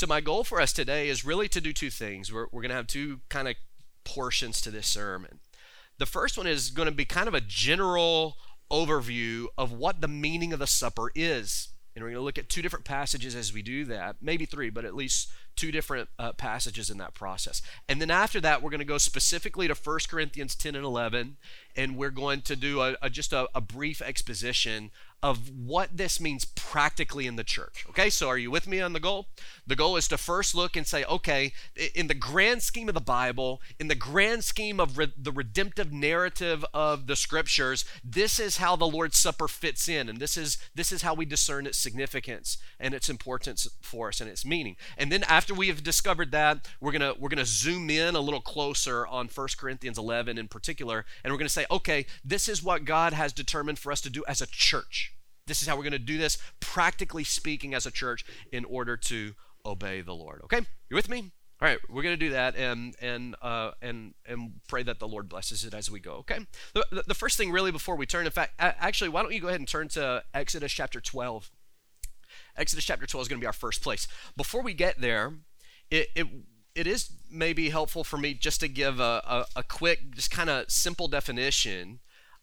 So, my goal for us today is really to do two things. We're, we're going to have two kind of portions to this sermon. The first one is going to be kind of a general overview of what the meaning of the supper is. And we're going to look at two different passages as we do that, maybe three, but at least two different uh, passages in that process. And then after that, we're going to go specifically to 1 Corinthians 10 and 11, and we're going to do a, a just a, a brief exposition of what this means practically in the church. Okay, so are you with me on the goal? The goal is to first look and say, okay, in the grand scheme of the Bible, in the grand scheme of re- the redemptive narrative of the scriptures, this is how the Lord's Supper fits in, and this is this is how we discern its significance and its importance for us and its meaning. And then after we have discovered that, we're gonna we're gonna zoom in a little closer on 1 Corinthians 11 in particular, and we're gonna say, okay, this is what God has determined for us to do as a church. This is how we're to do this, practically speaking, as a church, in order to obey the Lord. Okay, you with me? All right, we're going to do that and and uh, and and pray that the Lord blesses it as we go. Okay. The, the first thing, really, before we turn, in fact, actually, why don't you go ahead and turn to Exodus chapter 12. Exodus chapter 12 is going to be our first place. Before we get there, it, it it is maybe helpful for me just to give a, a, a quick, just kind of simple definition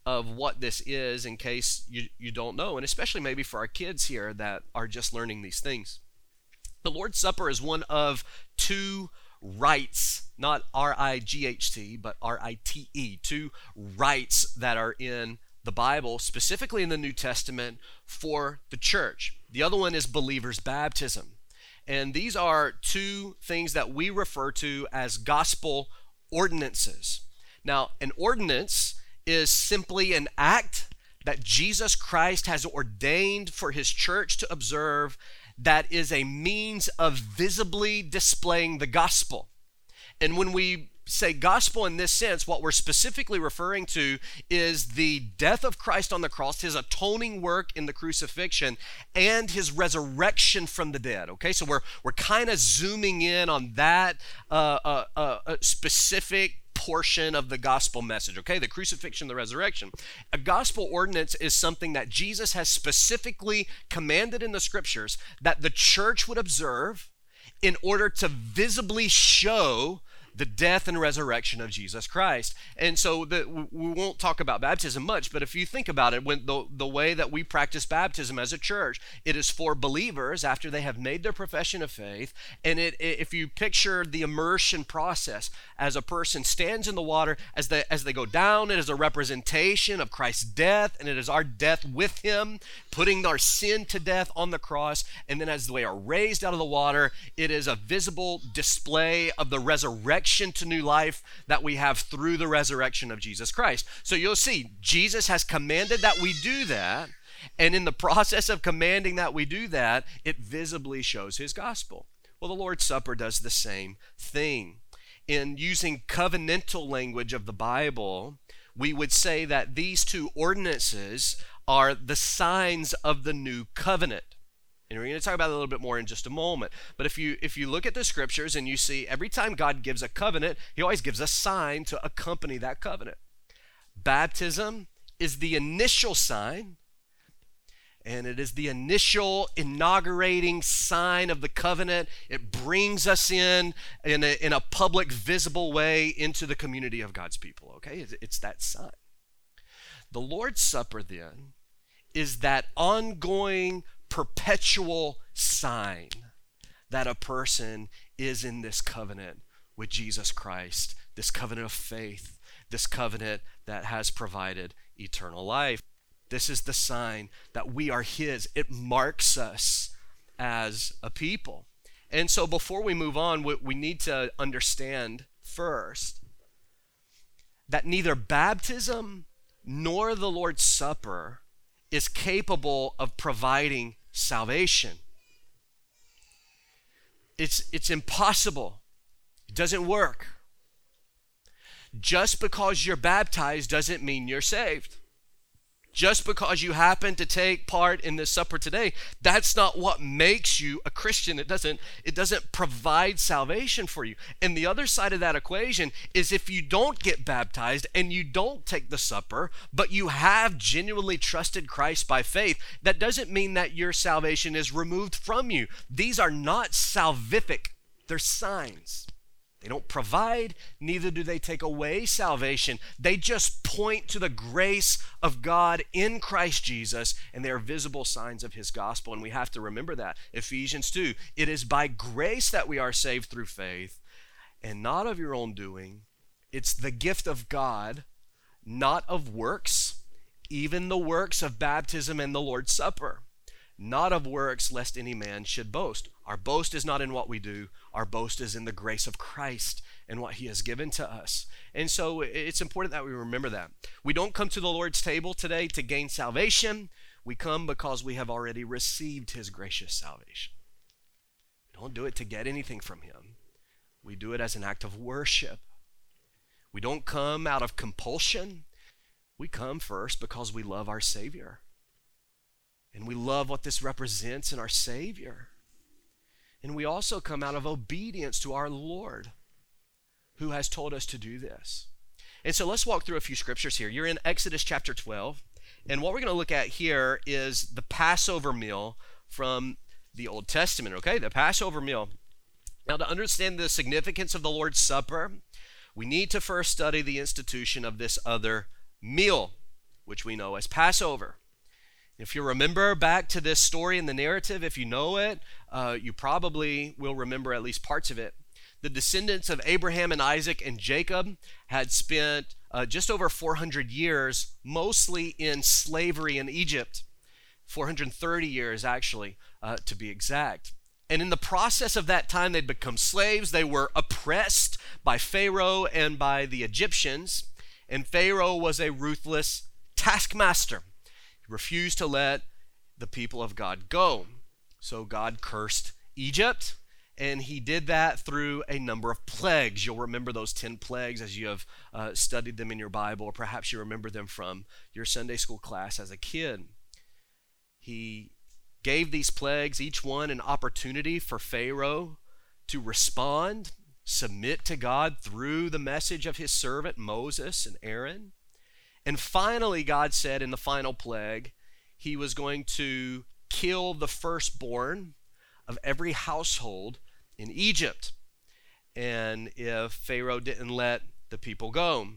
of what this is in case you, you don't know, and especially maybe for our kids here that are just learning these things. The Lord's Supper is one of two rites, not R I G H T, but R I T E, two rites that are in the Bible, specifically in the New Testament, for the church. The other one is believer's baptism. And these are two things that we refer to as gospel ordinances. Now, an ordinance is simply an act that Jesus Christ has ordained for his church to observe that is a means of visibly displaying the gospel. And when we say gospel in this sense, what we're specifically referring to is the death of Christ on the cross, his atoning work in the crucifixion, and his resurrection from the dead. Okay, so we're we're kind of zooming in on that uh, uh, uh, specific portion of the gospel message, okay? The crucifixion, the resurrection. A gospel ordinance is something that Jesus has specifically commanded in the scriptures that the church would observe in order to visibly show the death and resurrection of Jesus Christ. And so the, we won't talk about baptism much, but if you think about it, when the, the way that we practice baptism as a church, it is for believers after they have made their profession of faith. And it, if you picture the immersion process as a person stands in the water, as they, as they go down, it is a representation of Christ's death, and it is our death with him, putting our sin to death on the cross. And then as they are raised out of the water, it is a visible display of the resurrection to new life that we have through the resurrection of Jesus Christ. So you'll see, Jesus has commanded that we do that. And in the process of commanding that we do that, it visibly shows his gospel. Well, the Lord's Supper does the same thing. In using covenantal language of the Bible, we would say that these two ordinances are the signs of the new covenant. And we're going to talk about it a little bit more in just a moment. But if you if you look at the scriptures and you see every time God gives a covenant, he always gives a sign to accompany that covenant. Baptism is the initial sign and it is the initial inaugurating sign of the covenant. It brings us in in a, in a public, visible way into the community of God's people. Okay, it's, it's that sign. The Lord's Supper then is that ongoing perpetual sign that a person is in this covenant with Jesus Christ, this covenant of faith, this covenant that has provided eternal life. This is the sign that we are His. It marks us as a people. And so before we move on, we, need to understand first that neither baptism nor the Lord's Supper is capable of providing salvation. It's, it's impossible. It doesn't work. Just because you're baptized doesn't mean you're saved. Just because you happen to take part in this supper today, that's not what makes you a Christian. It doesn't it doesn't provide salvation for you. And the other side of that equation is if you don't get baptized and you don't take the supper, but you have genuinely trusted Christ by faith, that doesn't mean that your salvation is removed from you. These are not salvific. They're signs. They don't provide, neither do they take away salvation. They just point to the grace of God in Christ Jesus, and they are visible signs of his gospel. And we have to remember that. Ephesians 2 it is by grace that we are saved through faith, and not of your own doing. It's the gift of God, not of works, even the works of baptism and the Lord's Supper not of works, lest any man should boast. Our boast is not in what we do, our boast is in the grace of Christ and what he has given to us. And so it's important that we remember that. We don't come to the Lord's table today to gain salvation, we come because we have already received his gracious salvation. We don't do it to get anything from him, we do it as an act of worship. We don't come out of compulsion. We come first because we love our Savior. And we love what this represents in our Savior. And we also come out of obedience to our Lord who has told us to do this. And so let's walk through a few scriptures here. You're in Exodus chapter 12. And what we're going to look at here is the Passover meal from the Old Testament, okay? The Passover meal. Now, to understand the significance of the Lord's Supper, we need to first study the institution of this other meal, which we know as Passover. If you remember back to this story in the narrative, if you know it, uh, you probably will remember at least parts of it. The descendants of Abraham and Isaac and Jacob had spent uh, just over 400 years, mostly in slavery in Egypt. 430 years, actually, uh, to be exact. And in the process of that time, they'd become slaves. They were oppressed by Pharaoh and by the Egyptians. And Pharaoh was a ruthless taskmaster refused to let the people of God go. So God cursed Egypt, and he did that through a number of plagues. You'll remember those 10 plagues as you have uh, studied them in your Bible, or perhaps you remember them from your Sunday school class as a kid. He gave these plagues, each one an opportunity for Pharaoh to respond, submit to God through the message of his servant Moses and Aaron. And finally, God said in the final plague, he was going to kill the firstborn of every household in Egypt. And if Pharaoh didn't let the people go,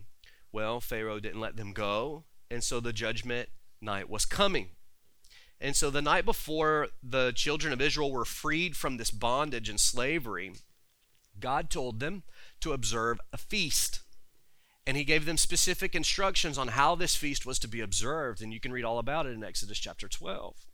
well, Pharaoh didn't let them go, and so the judgment night was coming. And so the night before the children of Israel were freed from this bondage and slavery, God told them to observe a feast and he gave them specific instructions on how this feast was to be observed. And you can read all about it in Exodus chapter 12.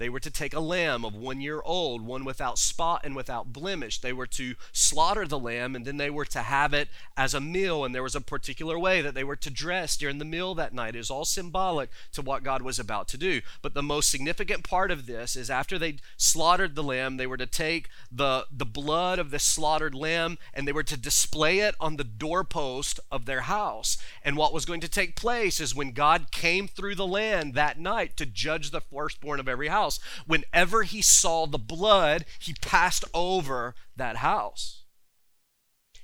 They were to take a lamb of one year old, one without spot and without blemish. They were to slaughter the lamb and then they were to have it as a meal. And there was a particular way that they were to dress during the meal that night. It was all symbolic to what God was about to do. But the most significant part of this is after they slaughtered the lamb, they were to take the, the blood of the slaughtered lamb and they were to display it on the doorpost of their house. And what was going to take place is when God came through the land that night to judge the firstborn of every house house. Whenever he saw the blood, he passed over that house.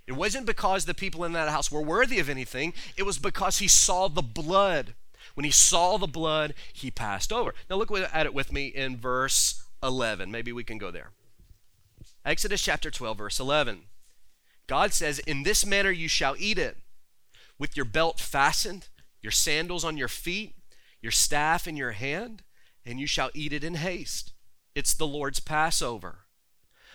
It wasn't because the people in that house were worthy of anything, it was because he saw the blood. When he saw the blood, he passed over. Now, look at it with me in verse 11. Maybe we can go there. Exodus chapter 12, verse 11. God says, In this manner you shall eat it, with your belt fastened, your sandals on your feet, your staff in your hand, and you shall eat it in haste. It's the Lord's Passover.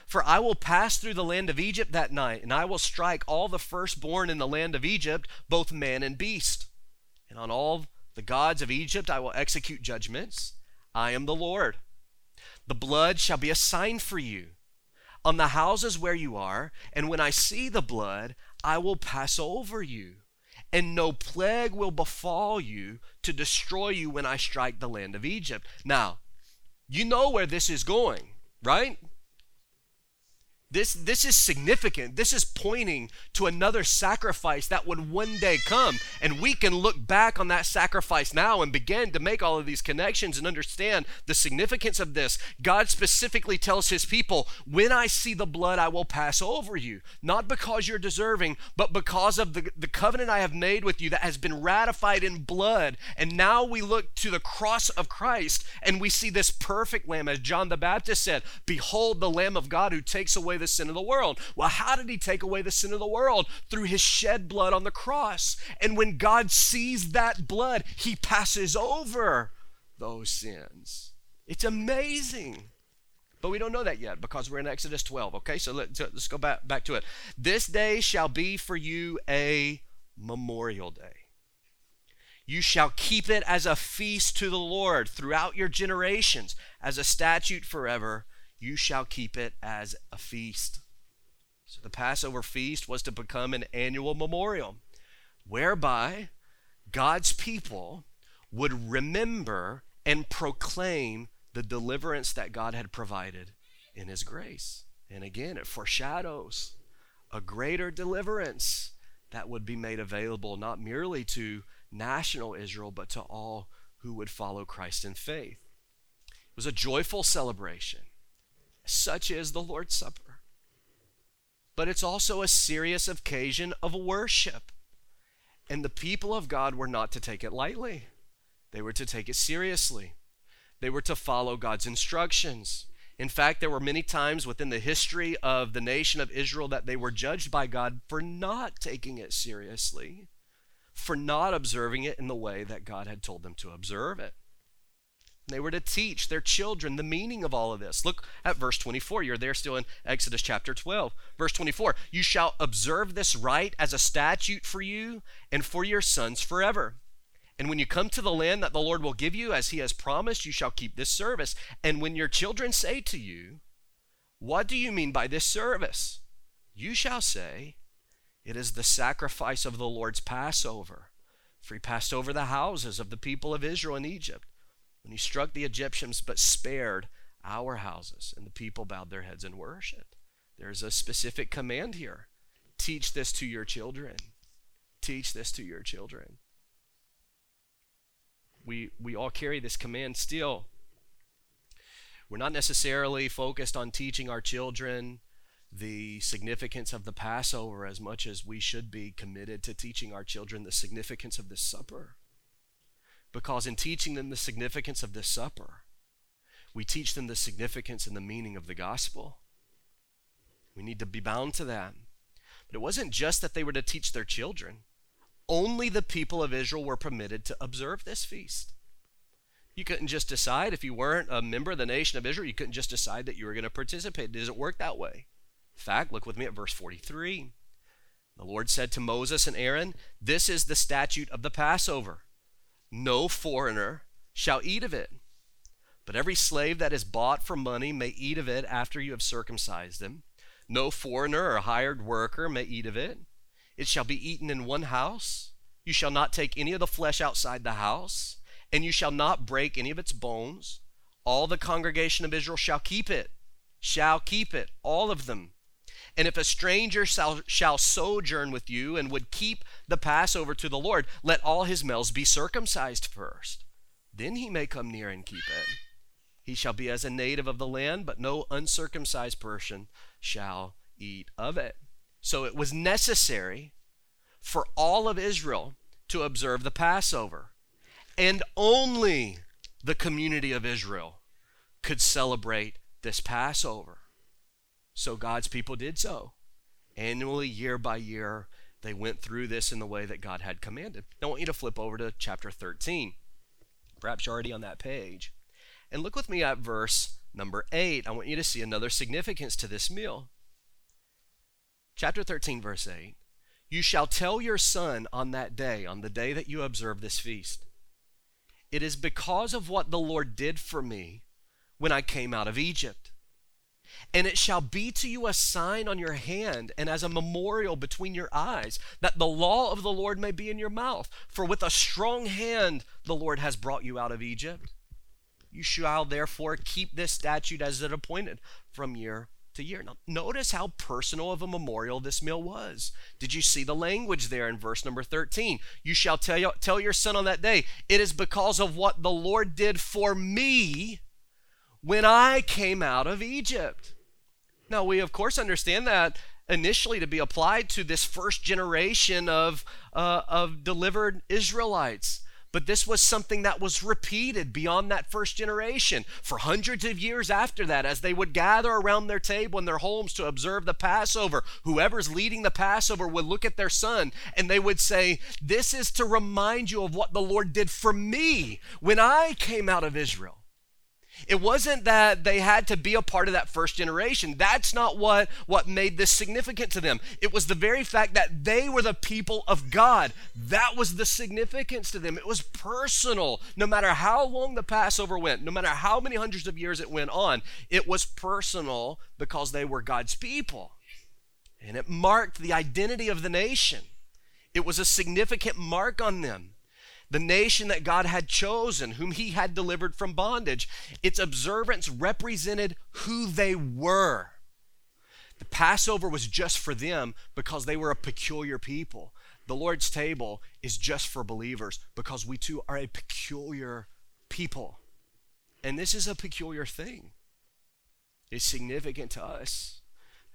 For I will pass through the land of Egypt that night, and I will strike all the firstborn in the land of Egypt, both man and beast. And on all the gods of Egypt I will execute judgments. I am the Lord. The blood shall be a sign for you on the houses where you are, and when I see the blood, I will pass over you and no plague will befall you to destroy you when I strike the land of Egypt. Now, you know where this is going, right? This, this is significant. This is pointing to another sacrifice that would one day come. And we can look back on that sacrifice now and begin to make all of these connections and understand the significance of this. God specifically tells his people, When I see the blood, I will pass over you. Not because you're deserving, but because of the, the covenant I have made with you that has been ratified in blood. And now we look to the cross of Christ and we see this perfect lamb, as John the Baptist said, Behold the Lamb of God who takes away the sin of the world. Well, how did he take away the sin of the world? Through his shed blood on the cross. And when God sees that blood, he passes over those sins. It's amazing. But we don't know that yet because we're in Exodus 12. Okay, so let, us go back, back to it. This day shall be for you a memorial day. You shall keep it as a feast to the Lord throughout your generations, as a statute forever you shall keep it as a feast. So the Passover feast was to become an annual memorial whereby God's people would remember and proclaim the deliverance that God had provided in His grace. And again, it foreshadows a greater deliverance that would be made available not merely to national Israel, but to all who would follow Christ in faith. It was a joyful celebration. Such is the Lord's Supper. But it's also a serious occasion of worship. And the people of God were not to take it lightly, they were to take it seriously. They were to follow God's instructions. In fact, there were many times within the history of the nation of Israel that they were judged by God for not taking it seriously, for not observing it in the way that God had told them to observe it. They were to teach their children the meaning of all of this. Look at verse 24. You're there still in Exodus chapter 12. Verse 24 You shall observe this rite as a statute for you and for your sons forever. And when you come to the land that the Lord will give you, as he has promised, you shall keep this service. And when your children say to you, What do you mean by this service? You shall say, It is the sacrifice of the Lord's Passover. For he passed over the houses of the people of Israel in Egypt when he struck the Egyptians but spared our houses. And the people bowed their heads and worshiped. There's a specific command here teach this to your children. Teach this to your children. We, we all carry this command still. We're not necessarily focused on teaching our children the significance of the Passover as much as we should be committed to teaching our children the significance of this supper. Because in teaching them the significance of this supper, we teach them the significance and the meaning of the gospel. We need to be bound to that. But it wasn't just that they were to teach their children, only the people of Israel were permitted to observe this feast. You couldn't just decide, if you weren't a member of the nation of Israel, you couldn't just decide that you were going to participate. It doesn't work that way. In fact, look with me at verse 43. The Lord said to Moses and Aaron, This is the statute of the Passover. No foreigner shall eat of it. But every slave that is bought for money may eat of it after you have circumcised him. No foreigner or hired worker may eat of it. It shall be eaten in one house. You shall not take any of the flesh outside the house, and you shall not break any of its bones. All the congregation of Israel shall keep it, shall keep it, all of them. And if a stranger shall, shall, sojourn with you and would keep the Passover to the Lord, let all his males be circumcised first. Then he may come near and keep it. He shall be as a native of the land, but no uncircumcised person shall eat of it. So it was necessary for all of Israel to observe the Passover. And only the community of Israel could celebrate this Passover. So God's people did so. Annually, year by year, they went through this in the way that God had commanded. I want you to flip over to chapter 13. Perhaps you're already on that page. And look with me at verse number 8. I want you to see another significance to this meal. Chapter 13, verse 8. You shall tell your son on that day, on the day that you observe this feast, it is because of what the Lord did for me when I came out of Egypt and it shall be to you a sign on your hand and as a memorial between your eyes, that the law of the Lord may be in your mouth. For with a strong hand the Lord has brought you out of Egypt. You shall therefore keep this statute as it appointed from year to year. Now, notice how personal of a memorial this meal was. Did you see the language there in verse number 13? You shall tell, tell your son on that day, it is because of what the Lord did for me when I came out of Egypt. Now, we of course understand that initially to be applied to this first generation of, uh, of delivered Israelites. But this was something that was repeated beyond that first generation for hundreds of years after that, as they would gather around their table in their homes to observe the Passover. Whoever's leading the Passover would look at their son and they would say, This is to remind you of what the Lord did for me when I came out of Israel. It wasn't that they had to be a part of that first generation. That's not what, what made this significant to them. It was the very fact that they were the people of God. That was the significance to them. It was personal. No matter how long the Passover went, no matter how many hundreds of years it went on, it was personal because they were God's people. And it marked the identity of the nation. It was a significant mark on them the nation that God had chosen, whom he had delivered from bondage. Its observance represented who they were. The Passover was just for them because they were a peculiar people. The Lord's table is just for believers because we too are a peculiar people. And this is a peculiar thing. It's significant to us.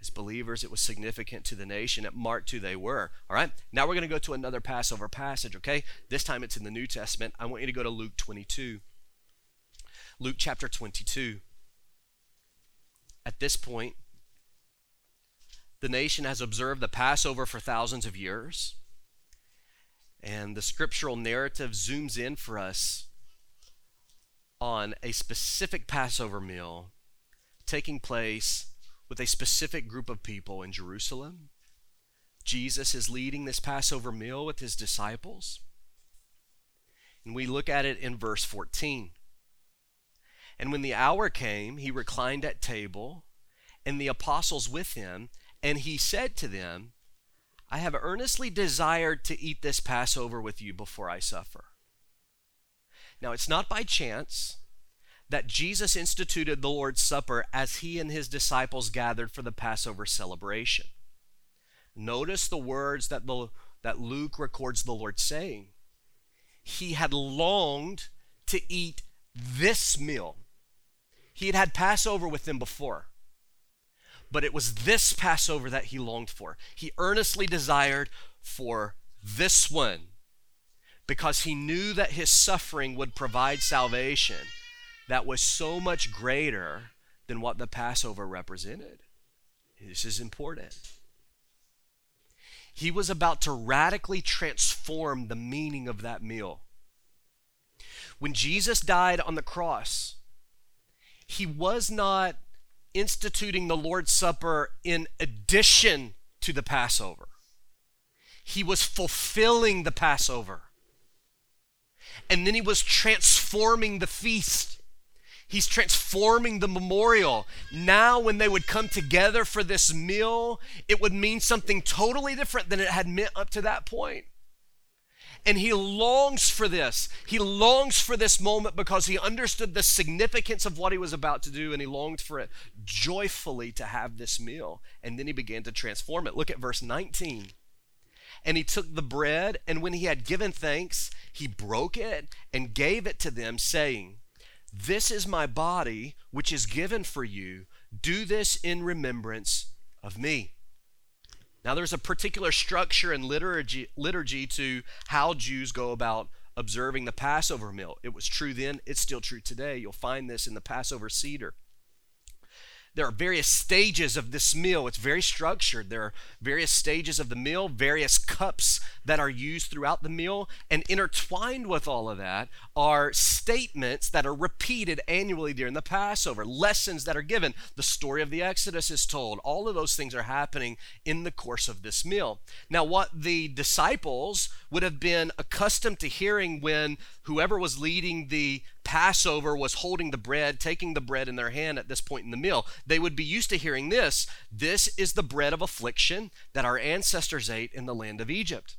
As believers, it was significant to the nation. It marked who they were. All right? Now we're going to go to another Passover passage, okay? This time it's in the New Testament. I want you to go to Luke 22. Luke chapter 22. At this point, the nation has observed the Passover for thousands of years. And the scriptural narrative zooms in for us on a specific Passover meal taking place with a specific group of people in Jerusalem. Jesus is leading this Passover meal with his disciples. And we look at it in verse 14. And when the hour came, he reclined at table, and the apostles with him, and he said to them, I have earnestly desired to eat this Passover with you before I suffer. Now, it's not by chance that Jesus instituted the Lord's Supper as he and his disciples gathered for the Passover celebration. Notice the words that, the, that Luke records the Lord saying. He had longed to eat this meal. He had had Passover with them before, but it was this Passover that he longed for. He earnestly desired for this one because he knew that his suffering would provide salvation that was so much greater than what the Passover represented. This is important. He was about to radically transform the meaning of that meal. When Jesus died on the cross, he was not instituting the Lord's Supper in addition to the Passover. He was fulfilling the Passover. And then he was transforming the feast. He's transforming the memorial. Now, when they would come together for this meal, it would mean something totally different than it had meant up to that point. And he longs for this. He longs for this moment because he understood the significance of what he was about to do and he longed for it joyfully to have this meal. And then he began to transform it. Look at verse 19. And he took the bread, and when he had given thanks, he broke it and gave it to them, saying, this is my body, which is given for you. Do this in remembrance of me. Now, there's a particular structure and liturgy, liturgy to how Jews go about observing the Passover meal. It was true then, it's still true today. You'll find this in the Passover Seder there are various stages of this meal. It's very structured. There are various stages of the meal, various cups that are used throughout the meal, and intertwined with all of that are statements that are repeated annually during the Passover, lessons that are given. The story of the Exodus is told. All of those things are happening in the course of this meal. Now, what the disciples would have been accustomed to hearing when whoever was leading the Passover was holding the bread, taking the bread in their hand at this point in the meal. They would be used to hearing this This is the bread of affliction that our ancestors ate in the land of Egypt.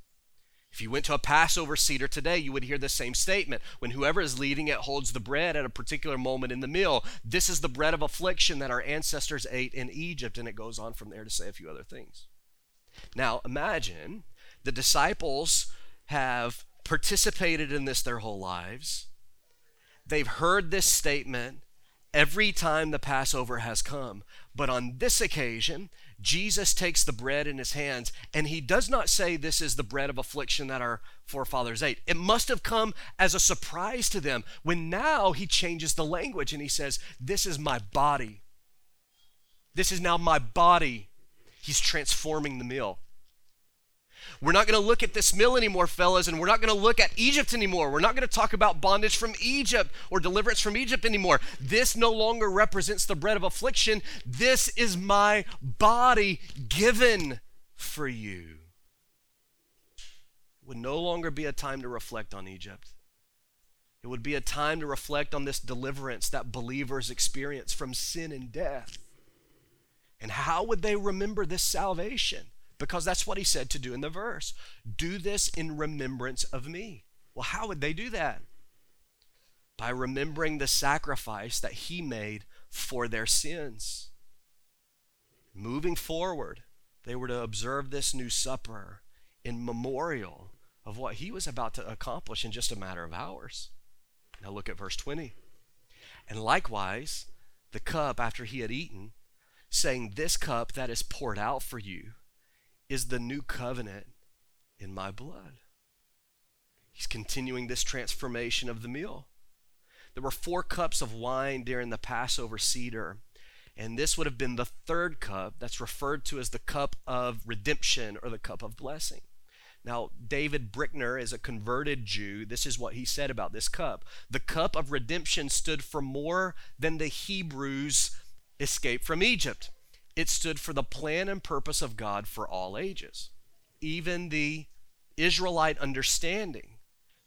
If you went to a Passover Seder today, you would hear the same statement. When whoever is leading it holds the bread at a particular moment in the meal, this is the bread of affliction that our ancestors ate in Egypt. And it goes on from there to say a few other things. Now, imagine the disciples have participated in this their whole lives. They've heard this statement every time the Passover has come. But on this occasion, Jesus takes the bread in his hands and he does not say this is the bread of affliction that our forefathers ate. It must have come as a surprise to them when now he changes the language and he says, This is my body. This is now my body. He's transforming the meal. We're not going to look at this mill anymore, fellas, and we're not going to look at Egypt anymore. We're not going to talk about bondage from Egypt or deliverance from Egypt anymore. This no longer represents the bread of affliction. This is my body given for you. It would no longer be a time to reflect on Egypt. It would be a time to reflect on this deliverance that believers experience from sin and death. And how would they remember this salvation? Because that's what he said to do in the verse. Do this in remembrance of me. Well, how would they do that? By remembering the sacrifice that he made for their sins. Moving forward, they were to observe this new supper in memorial of what he was about to accomplish in just a matter of hours. Now look at verse 20. And likewise, the cup after he had eaten, saying, This cup that is poured out for you is the new covenant in my blood. He's continuing this transformation of the meal. There were four cups of wine during the Passover Seder, and this would have been the third cup that's referred to as the cup of redemption or the cup of blessing. Now, David Brickner is a converted Jew. This is what he said about this cup. The cup of redemption stood for more than the Hebrews' escape from Egypt. It stood for the plan and purpose of God for all ages. Even the Israelite understanding,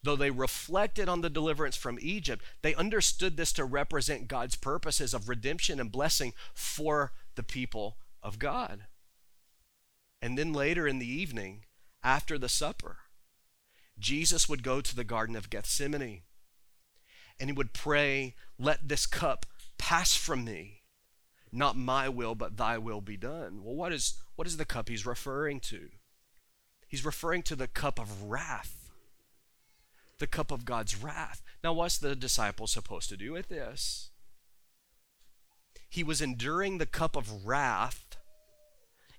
though they reflected on the deliverance from Egypt, they understood this to represent God's purposes of redemption and blessing for the people of God. And then later in the evening, after the supper, Jesus would go to the Garden of Gethsemane and he would pray, Let this cup pass from me. Not my will, but thy will be done. Well, what is, what is the cup he's referring to? He's referring to the cup of wrath, the cup of God's wrath. Now, what's the disciple supposed to do with this? He was enduring the cup of wrath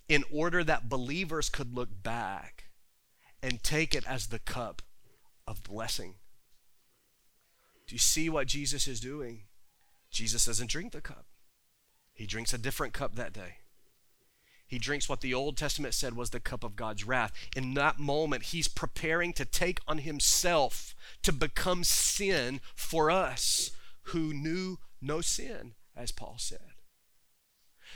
in order that believers could look back and take it as the cup of blessing. Do you see what Jesus is doing? Jesus doesn't drink the cup. He drinks a different cup that day. He drinks what the Old Testament said was the cup of God's wrath. In that moment, he's preparing to take on himself to become sin for us who knew no sin, as Paul said.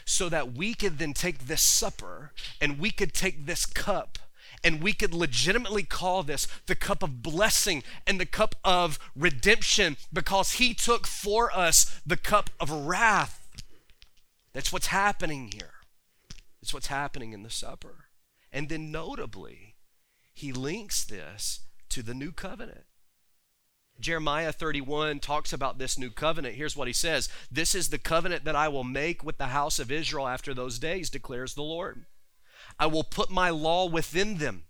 So that we could then take this supper and we could take this cup and we could legitimately call this the cup of blessing and the cup of redemption because he took for us the cup of wrath that's what's happening here. It's what's happening in the supper. And then notably, he links this to the new covenant. Jeremiah 31 talks about this new covenant. Here's what he says This is the covenant that I will make with the house of Israel after those days, declares the Lord. I will put my law within them,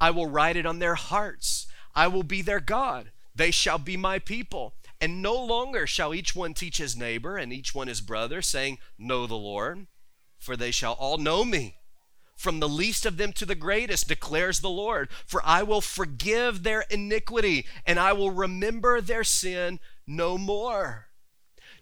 I will write it on their hearts. I will be their God. They shall be my people. And no longer shall each one teach his neighbor and each one his brother, saying, Know the Lord, for they shall all know me. From the least of them to the greatest, declares the Lord. For I will forgive their iniquity, and I will remember their sin no more.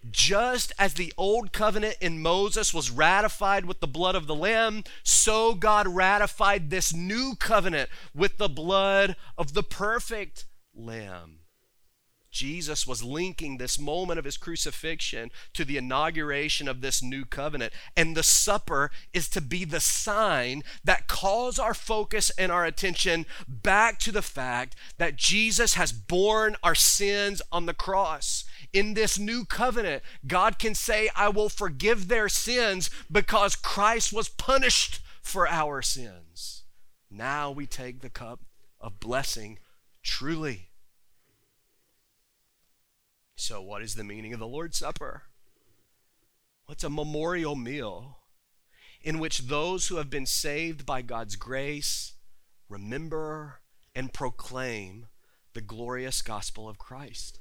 Just as the old covenant in Moses was ratified with the blood of the Lamb, so God ratified this new covenant with the blood of the perfect Lamb. Jesus was linking this moment of his crucifixion to the inauguration of this new covenant. And the supper is to be the sign that calls our focus and our attention back to the fact that Jesus has borne our sins on the cross. In this new covenant, God can say, I will forgive their sins because Christ was punished for our sins. Now we take the cup of blessing truly. So, what is the meaning of the Lord's Supper? What's a memorial meal in which those who have been saved by God's grace remember and proclaim the glorious gospel of Christ.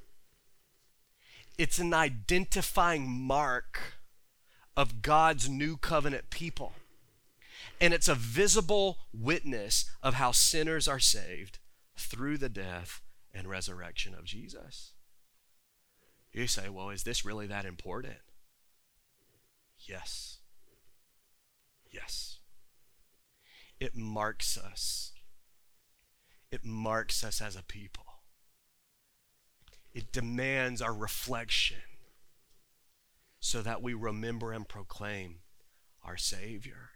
It's an identifying mark of God's new covenant people. And it's a visible witness of how sinners are saved through the death and resurrection of Jesus. You say, well, is this really that important? Yes. Yes. It marks us. It marks us as a people. It demands our reflection so that we remember and proclaim our Savior.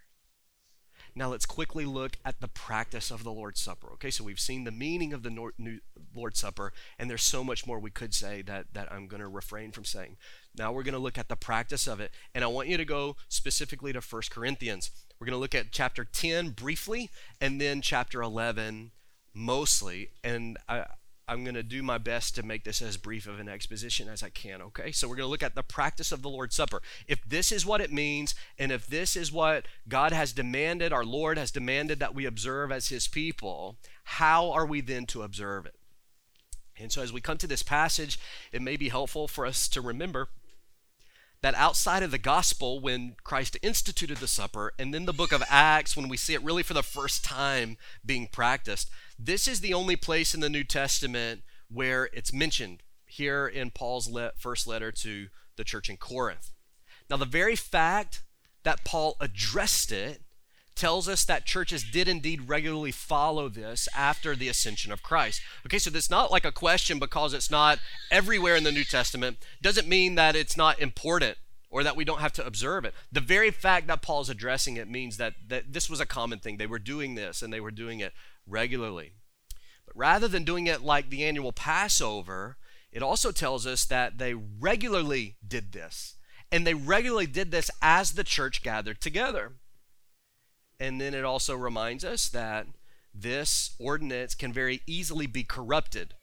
Now let's quickly look at the practice of the Lord's Supper. Okay, so we've seen the meaning of the Lord's Supper, and there's so much more we could say that, that I'm going to refrain from saying. Now we're going to look at the practice of it, and I want you to go specifically to 1 Corinthians. We're going to look at chapter 10 briefly, and then chapter 11 mostly, and I, I'm going to do my best to make this as brief of an exposition as I can, okay? So we're going to look at the practice of the Lord's Supper. If this is what it means, and if this is what God has demanded, our Lord has demanded that we observe as His people, how are we then to observe it? And so as we come to this passage, it may be helpful for us to remember that outside of the gospel, when Christ instituted the supper, and then the book of Acts, when we see it really for the first time being practiced, this is the only place in the New Testament where it's mentioned here in Paul's le- first letter to the church in Corinth. Now, the very fact that Paul addressed it tells us that churches did indeed regularly follow this after the ascension of Christ. Okay, so it's not like a question because it's not everywhere in the New Testament, doesn't mean that it's not important or that we don't have to observe it. The very fact that Paul's addressing it means that, that this was a common thing. They were doing this and they were doing it regularly. But rather than doing it like the annual Passover, it also tells us that they regularly did this. And they regularly did this as the church gathered together. And then it also reminds us that this ordinance can very easily be corrupted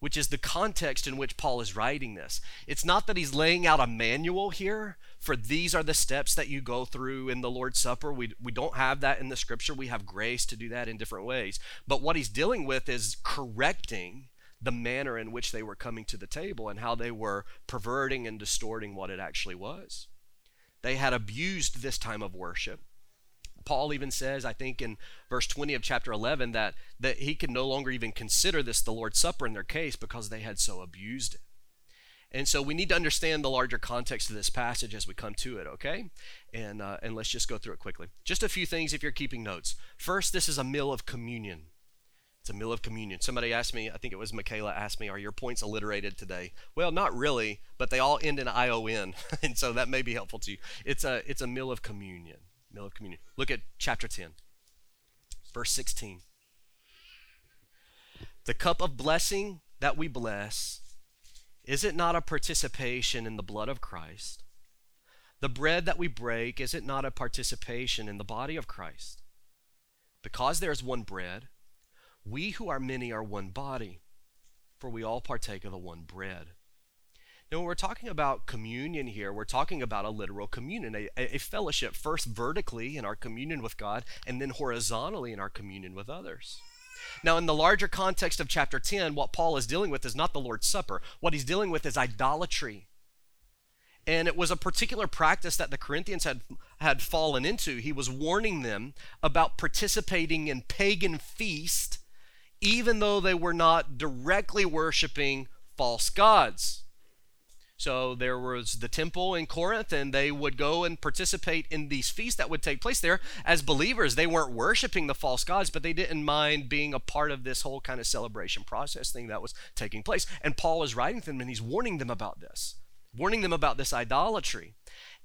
which is the context in which Paul is writing this. It's not that he's laying out a manual here for these are the steps that you go through in the Lord's Supper. We, we don't have that in the scripture. We have grace to do that in different ways. But what he's dealing with is correcting the manner in which they were coming to the table and how they were perverting and distorting what it actually was. They had abused this time of worship Paul even says, I think in verse 20 of chapter 11, that, that he could no longer even consider this the Lord's Supper in their case because they had so abused it. And so we need to understand the larger context of this passage as we come to it, okay? And, uh, and let's just go through it quickly. Just a few things if you're keeping notes. First, this is a meal of communion. It's a meal of communion. Somebody asked me, I think it was Michaela asked me, are your points alliterated today? Well, not really, but they all end in ION, and so that may be helpful to you. It's a, it's a meal of communion meal of communion. Look at chapter 10, verse 16. The cup of blessing that we bless, is it not a participation in the blood of Christ? The bread that we break, is it not a participation in the body of Christ? Because there is one bread, we who are many are one body, for we all partake of the one bread. Now, when we're talking about communion here, we're talking about a literal communion, a, a, fellowship, first vertically in our communion with God, and then horizontally in our communion with others. Now, in the larger context of chapter 10, what Paul is dealing with is not the Lord's Supper. What he's dealing with is idolatry. And it was a particular practice that the Corinthians had, had fallen into. He was warning them about participating in pagan feasts, even though they were not directly worshiping false gods. So there was the temple in Corinth, and they would go and participate in these feasts that would take place there. As believers, they weren't worshiping the false gods, but they didn't mind being a part of this whole kind of celebration process thing that was taking place. And Paul is writing to them, and he's warning them about this, warning them about this idolatry.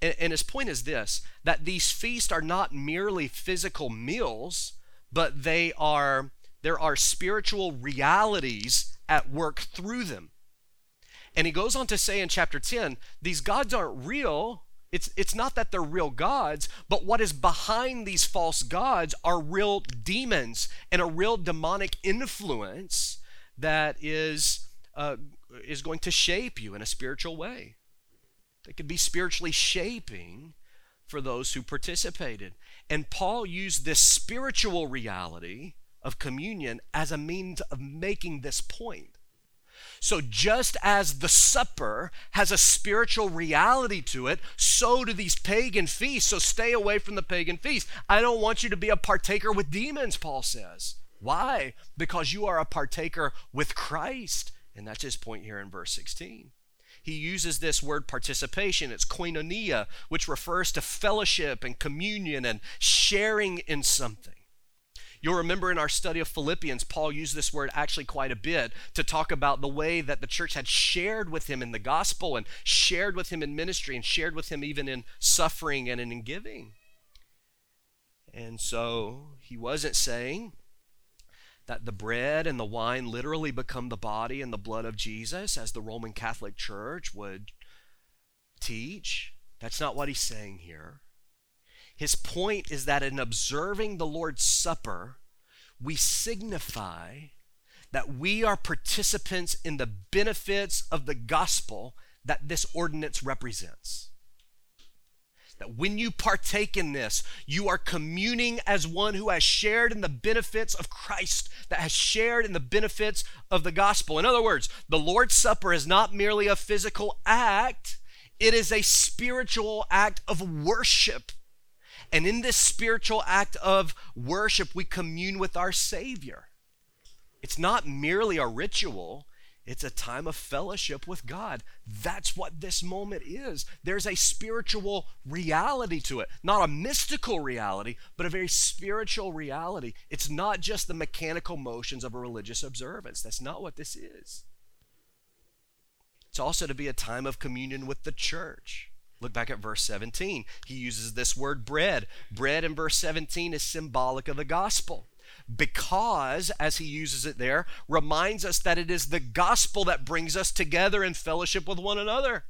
And, and his point is this that these feasts are not merely physical meals, but they are there are spiritual realities at work through them. And he goes on to say in chapter 10 these gods aren't real It's, it's not that they're real gods, but what is behind these false gods are real demons and a real demonic influence that is, uh, is going to shape you in a spiritual way. They could be spiritually shaping for those who participated. And Paul used this spiritual reality of communion as a means of making this point. So, just as the supper has a spiritual reality to it, so do these pagan feasts. So, stay away from the pagan feasts. I don't want you to be a partaker with demons, Paul says. Why? Because you are a partaker with Christ. And that's his point here in verse 16 he uses this word participation. It's koinonia, which refers to fellowship and communion and sharing in something. You'll remember in our study of Philippians, Paul used this word actually quite a bit to talk about the way that the church had shared with him in the gospel and shared with him in ministry and shared with him even in suffering and in giving. And so he wasn't saying that the bread and the wine literally become the body and the blood of Jesus, as the Roman Catholic Church would teach. That's not what he's saying here. His point is that in observing the Lord's Supper, we signify that we are participants in the benefits of the gospel that this ordinance represents. That when you partake in this, you are communing as one who has shared in the benefits of Christ, that has shared in the benefits of the gospel. In other words, the Lord's Supper is not merely a physical act, it is a spiritual act of worship. And in this spiritual act of worship, we commune with our Savior. It's not merely a ritual, it's a time of fellowship with God. That's what this moment is. There's a spiritual reality to it, not a mystical reality, but a very spiritual reality. It's not just the mechanical motions of a religious observance. That's not what this is. It's also to be a time of communion with the church. Look back at verse 17. He uses this word bread. Bread in verse 17 is symbolic of the gospel because, as he uses it there, reminds us that it is the gospel that brings us together in fellowship with one another.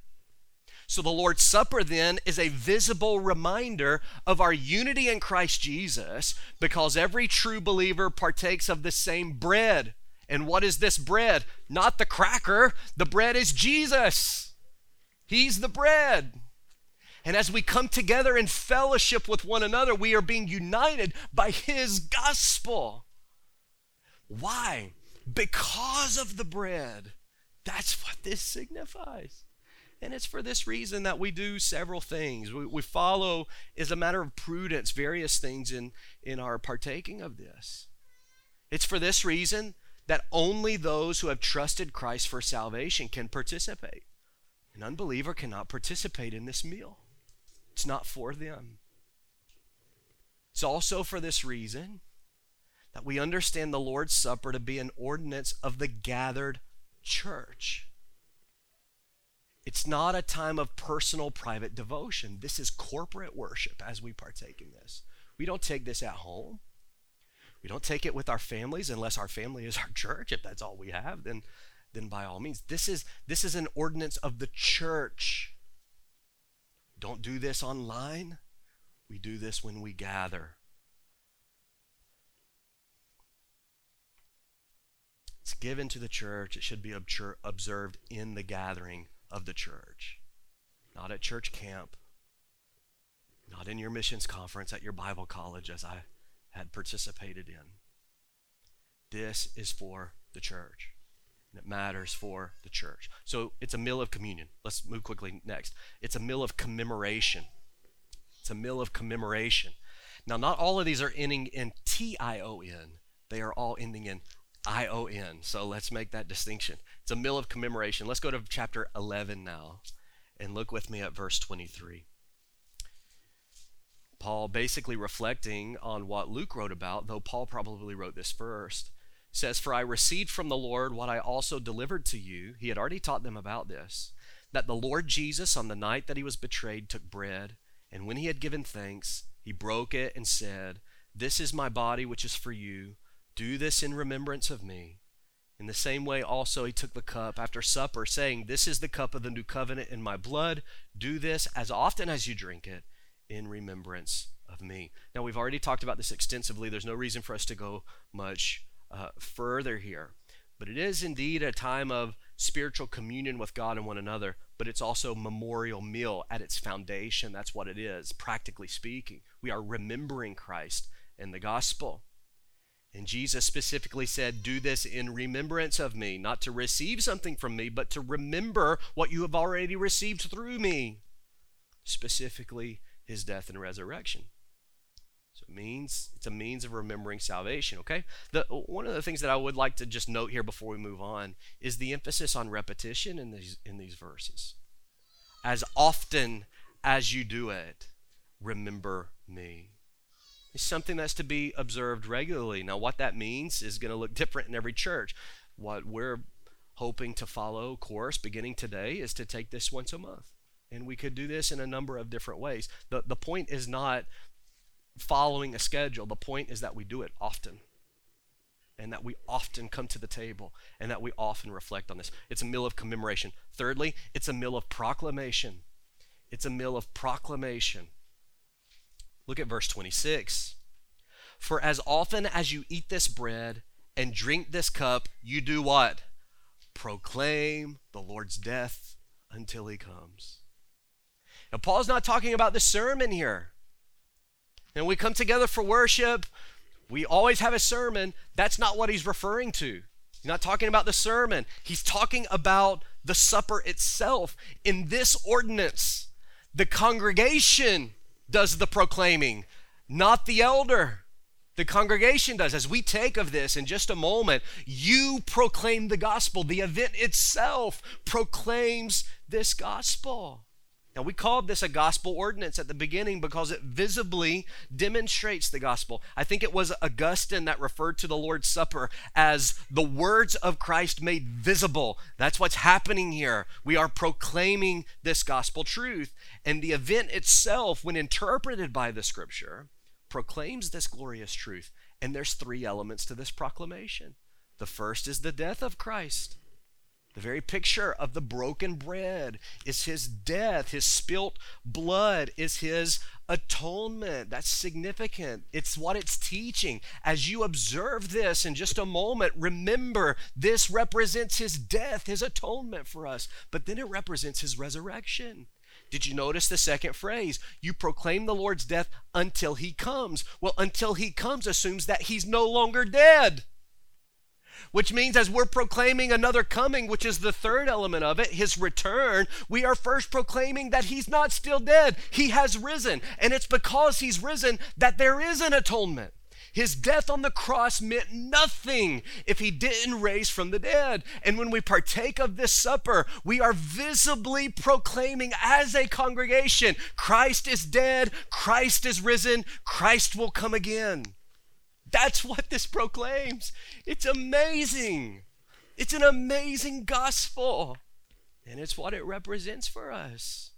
So the Lord's Supper then is a visible reminder of our unity in Christ Jesus because every true believer partakes of the same bread. And what is this bread? Not the cracker, the bread is Jesus. He's the bread. And as we come together in fellowship with one another, we are being united by His gospel. Why? Because of the bread. That's what this signifies. And it's for this reason that we do several things. We, we follow, as a matter of prudence, various things in, in our partaking of this. It's for this reason that only those who have trusted Christ for salvation can participate. An unbeliever cannot participate in this meal. It's not for them. It's also for this reason that we understand the Lord's Supper to be an ordinance of the gathered church. It's not a time of personal, private devotion. This is corporate worship as we partake in this. We don't take this at home. We don't take it with our families unless our family is our church. If that's all we have, then, then by all means. This is, this is an ordinance of the church don't do this online. We do this when we gather. It's given to the church. It should be observed in the gathering of the church, not at church camp, not in your missions conference at your Bible college, as I had participated in. This is for the church it matters for the church. So it's a meal of communion. Let's move quickly next. It's a meal of commemoration. It's a meal of commemoration. Now, not all of these are ending in T I O N, they are all ending in I O N. So let's make that distinction. It's a meal of commemoration. Let's go to chapter 11 now and look with me at verse 23. Paul basically reflecting on what Luke wrote about, though Paul probably wrote this first says, For I received from the Lord what I also delivered to you. He had already taught them about this that the Lord Jesus, on the night that he was betrayed, took bread, and when he had given thanks, he broke it and said, This is my body which is for you. Do this in remembrance of me. In the same way, also, he took the cup after supper, saying, This is the cup of the new covenant in my blood. Do this as often as you drink it in remembrance of me. Now, we've already talked about this extensively. There's no reason for us to go much uh, further here. But it is indeed a time of spiritual communion with God and one another, but it's also memorial meal at its foundation. That's what it is, practically speaking. We are remembering Christ and the gospel. And Jesus specifically said, Do this in remembrance of me, not to receive something from me, but to remember what you have already received through me, specifically his death and resurrection. Means it's a means of remembering salvation, okay? The, one of the things that I would like to just note here before we move on is the emphasis on repetition in these, in these verses. As often as you do it, remember me is something that's to be observed regularly. Now, what that means is going to look different in every church. What we're hoping to follow course beginning today is to take this once a month. And we could do this in a number of different ways. The, the point is not following a schedule, the point is that we do it often. And that we often come to the table and that we often reflect on this. It's a meal of commemoration. Thirdly, it's a meal of proclamation. It's a meal of proclamation. Look at verse 26. For as often as you eat this bread and drink this cup, you do what? Proclaim the Lord's death until he comes. Now, Paul's not talking about the sermon here. And we come together for worship, we always have a sermon. That's not what he's referring to. He's not talking about the sermon, he's talking about the supper itself. In this ordinance, the congregation does the proclaiming, not the elder. The congregation does. As we take of this in just a moment, you proclaim the gospel. The event itself proclaims this gospel. Now, we called this a gospel ordinance at the beginning because it visibly demonstrates the gospel. I think it was Augustine that referred to the Lord's Supper as the words of Christ made visible. That's what's happening here. We are proclaiming this gospel truth. And the event itself, when interpreted by the scripture, proclaims this glorious truth. And there's three elements to this proclamation the first is the death of Christ. The very picture of the broken bread is his death. His spilt blood is his atonement. That's significant. It's what it's teaching. As you observe this in just a moment, remember this represents his death, his atonement for us, but then it represents his resurrection. Did you notice the second phrase? You proclaim the Lord's death until he comes. Well, until he comes assumes that he's no longer dead which means as we're proclaiming another coming, which is the third element of it, his return, we are first proclaiming that he's not still dead. He has risen. And it's because he's risen that there is an atonement. His death on the cross meant nothing if he didn't raise from the dead. And when we partake of this supper, we are visibly proclaiming as a congregation Christ is dead, Christ is risen, Christ will come again. That's what this proclaims. It's amazing. It's an amazing gospel. And it's what it represents for us.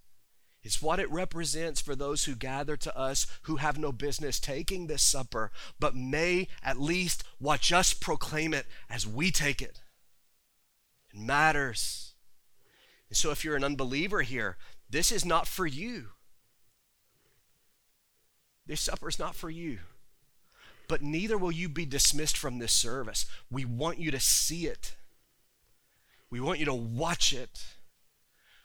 It's what it represents for those who gather to us who have no business taking this supper, but may at least watch us proclaim it as we take it. It matters. And so if you're an unbeliever here, this is not for you. This supper is not for you but neither will you be dismissed from this service. We want you to see it. We want you to watch it.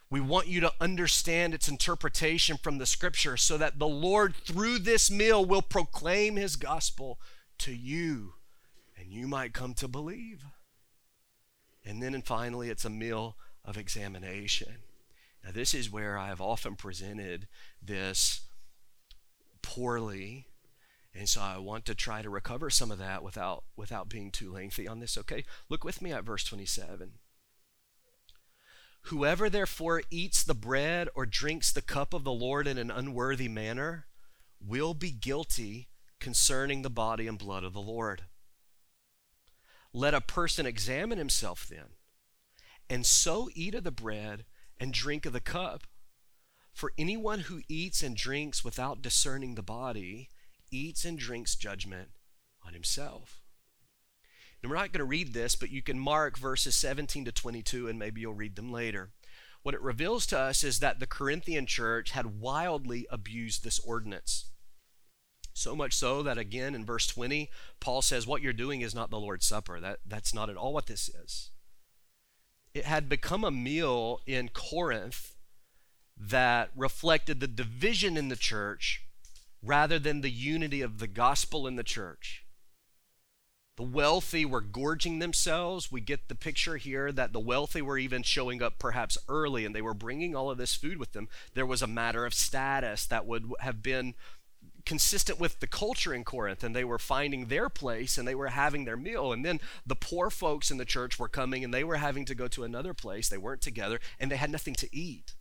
We want you to understand its interpretation from the scripture so that the Lord, through this meal, will proclaim his gospel to you and you might come to believe. And then, and finally, it's a meal of examination. Now, this is where I have often presented this poorly and so I want to try to recover some of that without without being too lengthy on this, okay? Look with me at verse 27. Whoever therefore eats the bread or drinks the cup of the Lord in an unworthy manner will be guilty concerning the body and blood of the Lord. Let a person examine himself then, and so eat of the bread and drink of the cup. For anyone who eats and drinks without discerning the body eats and drinks judgment on himself. And we're not going to read this, but you can mark verses 17 to 22 and maybe you'll read them later. What it reveals to us is that the Corinthian church had wildly abused this ordinance. So much so that again in verse 20, Paul says, What you're doing is not the Lord's Supper. That, that's not at all what this is. It had become a meal in Corinth that reflected the division in the church rather than the unity of the gospel in the church. The wealthy were gorging themselves. We get the picture here that the wealthy were even showing up perhaps early and they were bringing all of this food with them. There was a matter of status that would have been consistent with the culture in Corinth, and they were finding their place and they were having their meal. And then the poor folks in the church were coming and they were having to go to another place. They weren't together and they had nothing to eat.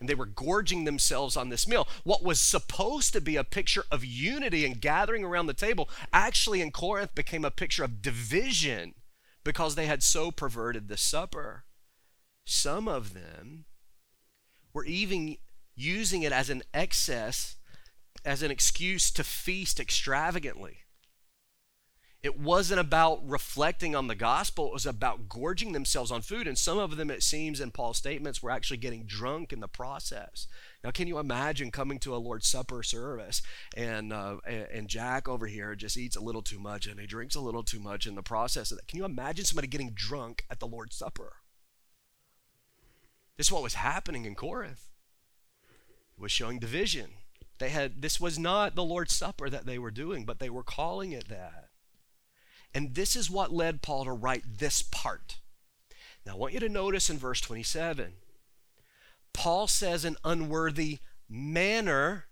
And they were gorging themselves on this meal. What was supposed to be a picture of unity and gathering around the table actually in Corinth became a picture of division because they had so perverted the supper. Some of them were even using it as an excess as an excuse to feast extravagantly. It wasn't about reflecting on the gospel, it was about gorging themselves on food. And some of them, it seems, in Paul's statements, were actually getting drunk in the process. Now, can you imagine coming to a Lord's Supper service and, uh, and Jack over here just eats a little too much and he drinks a little too much in the process of that? Can you imagine somebody getting drunk at the Lord's Supper? This is what was happening in Corinth. It was showing division. They had this was not the Lord's Supper that they were doing, but they were calling it that. And this is what led Paul to write this part. Now I want you to notice in verse 27. Paul says an unworthy manner,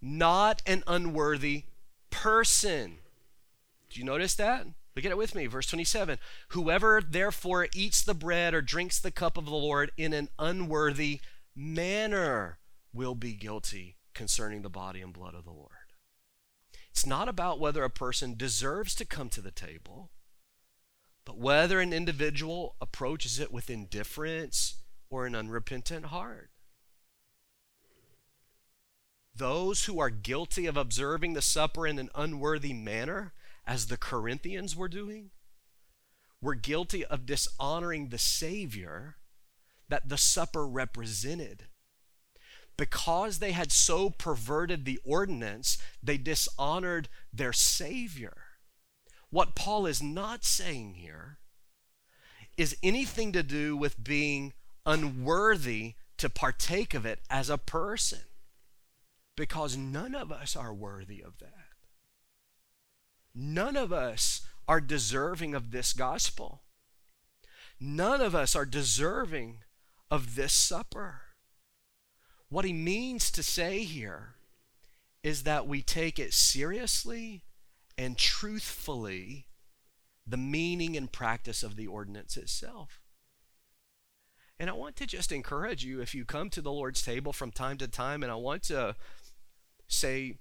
not an unworthy person. Do you notice that? Look at it with me. Verse 27. Whoever therefore eats the bread or drinks the cup of the Lord in an unworthy manner will be guilty concerning the body and blood of the Lord. It's not about whether a person deserves to come to the table, but whether an individual approaches it with indifference or an unrepentant heart. Those who are guilty of observing the supper in an unworthy manner, as the Corinthians were doing, were guilty of dishonoring the Savior that the supper represented because they had so perverted the ordinance, they dishonored their Savior. What Paul is not saying here is anything to do with being unworthy to partake of it as a person, because none of us are worthy of that. None of us are deserving of this gospel. None of us are deserving of this supper. What he means to say here is that we take it seriously and truthfully the meaning and practice of the ordinance itself. And I want to just encourage you if you come to the Lord's table from time to time, and I want to say,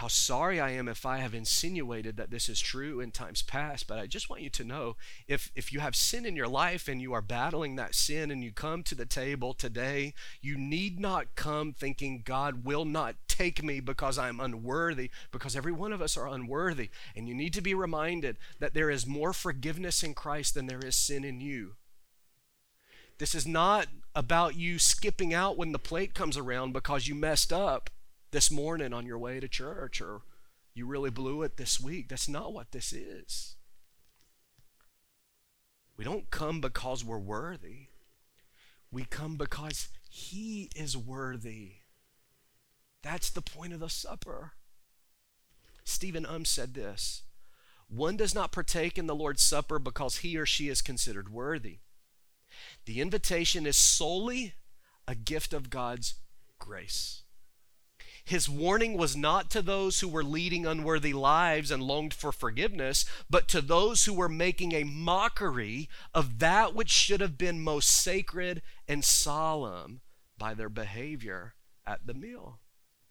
how sorry I am if I have insinuated that this is true in times past, but I just want you to know if, if you have sin in your life and you are battling that sin and you come to the table today, you need not come thinking God will not take me because I'm unworthy, because every one of us are unworthy. And you need to be reminded that there is more forgiveness in Christ than there is sin in you. This is not about you skipping out when the plate comes around because you messed up this morning on your way to church or you really blew it this week. That's not what this is. We don't come because we're worthy. We come because He is worthy. That's the point of the supper. Stephen Um said this One does not partake in the Lord's Supper because he or she is considered worthy. The invitation is solely a gift of God's grace. His warning was not to those who were leading unworthy lives and longed for forgiveness, but to those who were making a mockery of that which should have been most sacred and solemn by their behavior at the meal.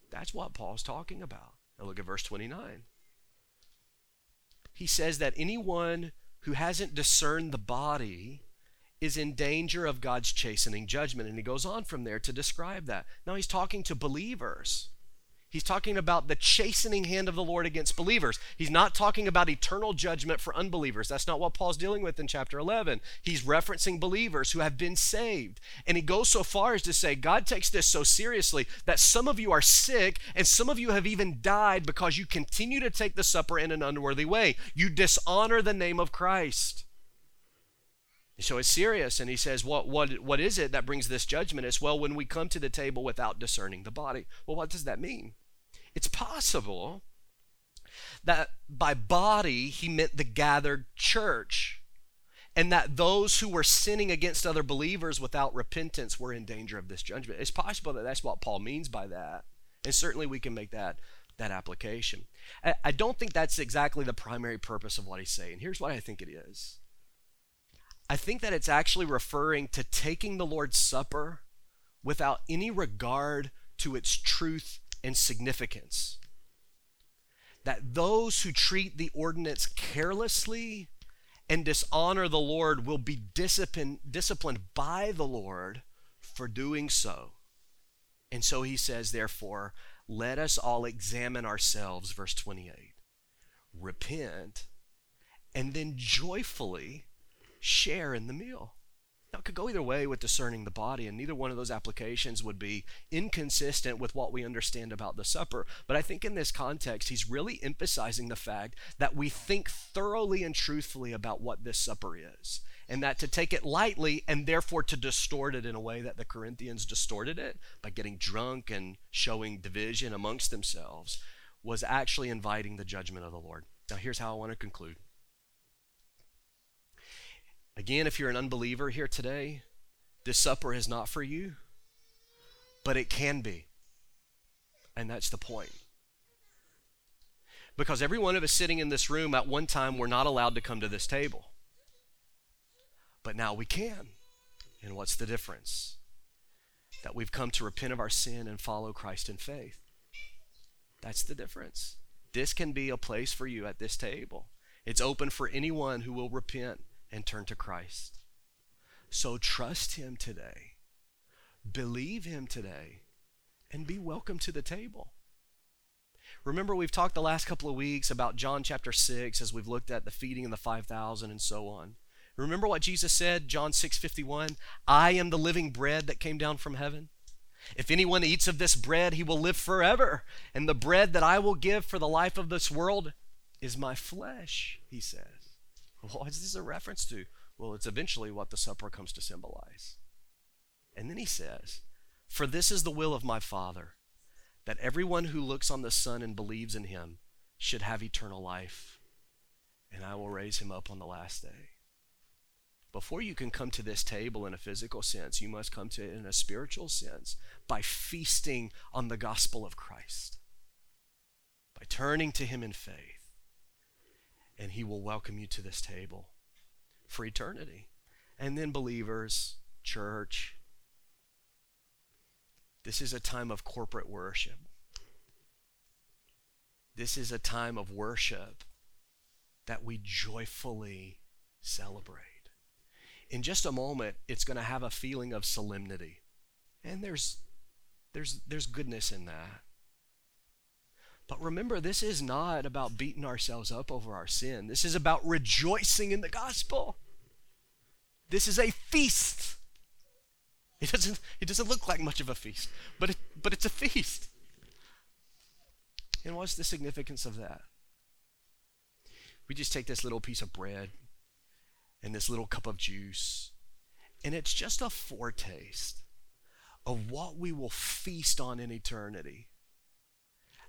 That's what Paul's talking about. Now look at verse 29. He says that anyone who hasn't discerned the body is in danger of God's chastening judgment. And he goes on from there to describe that. Now he's talking to believers. He's talking about the chastening hand of the Lord against believers. He's not talking about eternal judgment for unbelievers. That's not what Paul's dealing with in chapter 11. He's referencing believers who have been saved. And he goes so far as to say, God takes this so seriously that some of you are sick and some of you have even died because you continue to take the supper in an unworthy way. You dishonor the name of Christ. So it's serious, and he says, what, what, what is it that brings this judgment? It's, well, when we come to the table without discerning the body. Well, what does that mean? It's possible that by body he meant the gathered church, and that those who were sinning against other believers without repentance were in danger of this judgment. It's possible that that's what Paul means by that, and certainly we can make that that application. I, I don't think that's exactly the primary purpose of what he's saying. Here's what I think it is. I think that it's actually referring to taking the Lord's Supper without any regard to its truth and significance. That those who treat the ordinance carelessly and dishonor the Lord will be disciplined, disciplined by the Lord for doing so. And so he says, therefore, let us all examine ourselves, verse 28. Repent, and then joyfully share in the meal. Now, it could go either way with discerning the body, and neither one of those applications would be inconsistent with what we understand about the supper. But I think in this context, he's really emphasizing the fact that we think thoroughly and truthfully about what this supper is, and that to take it lightly and therefore to distort it in a way that the Corinthians distorted it by getting drunk and showing division amongst themselves was actually inviting the judgment of the Lord. Now, here's how I want to conclude. Again, if you're an unbeliever here today, this supper is not for you, but it can be. And that's the point. Because every one of us sitting in this room at one time were not allowed to come to this table. But now we can. And what's the difference? That we've come to repent of our sin and follow Christ in faith. That's the difference. This can be a place for you at this table. It's open for anyone who will repent and turn to Christ. So trust Him today, believe Him today, and be welcome to the table. Remember, we've talked the last couple of weeks about John chapter 6 as we've looked at the feeding of the 5,000 and so on. Remember what Jesus said, John 6 51? I am the living bread that came down from heaven. If anyone eats of this bread, he will live forever. And the bread that I will give for the life of this world is my flesh, he says. What is this a reference to? Well, it's eventually what the supper comes to symbolize. And then he says, For this is the will of my Father, that everyone who looks on the Son and believes in him should have eternal life, and I will raise him up on the last day. Before you can come to this table in a physical sense, you must come to it in a spiritual sense by feasting on the gospel of Christ, by turning to him in faith and he will welcome you to this table for eternity. And then, believers, church, this is a time of corporate worship. This is a time of worship that we joyfully celebrate. In just a moment, it's going to have a feeling of solemnity. And there's, there's, there's goodness in that. But remember, this is not about beating ourselves up over our sin. This is about rejoicing in the gospel. This is a feast. It doesn't, it doesn't look like much of a feast, but, it, but it's a feast. And what's the significance of that? We just take this little piece of bread and this little cup of juice, and it's just a foretaste of what we will feast on in eternity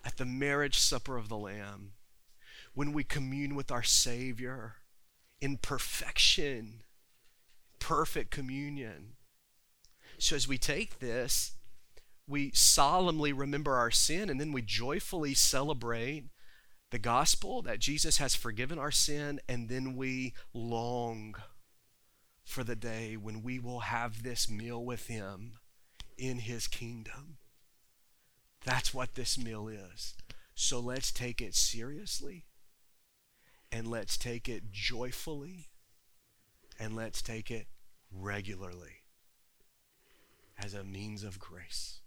at the marriage supper of the Lamb, when we commune with our Savior in perfection, perfect communion. So as we take this, we solemnly remember our sin and then we joyfully celebrate the gospel that Jesus has forgiven our sin, and then we long for the day when we will have this meal with Him in His kingdom. That's what this meal is. So let's take it seriously and let's take it joyfully and let's take it regularly as a means of grace.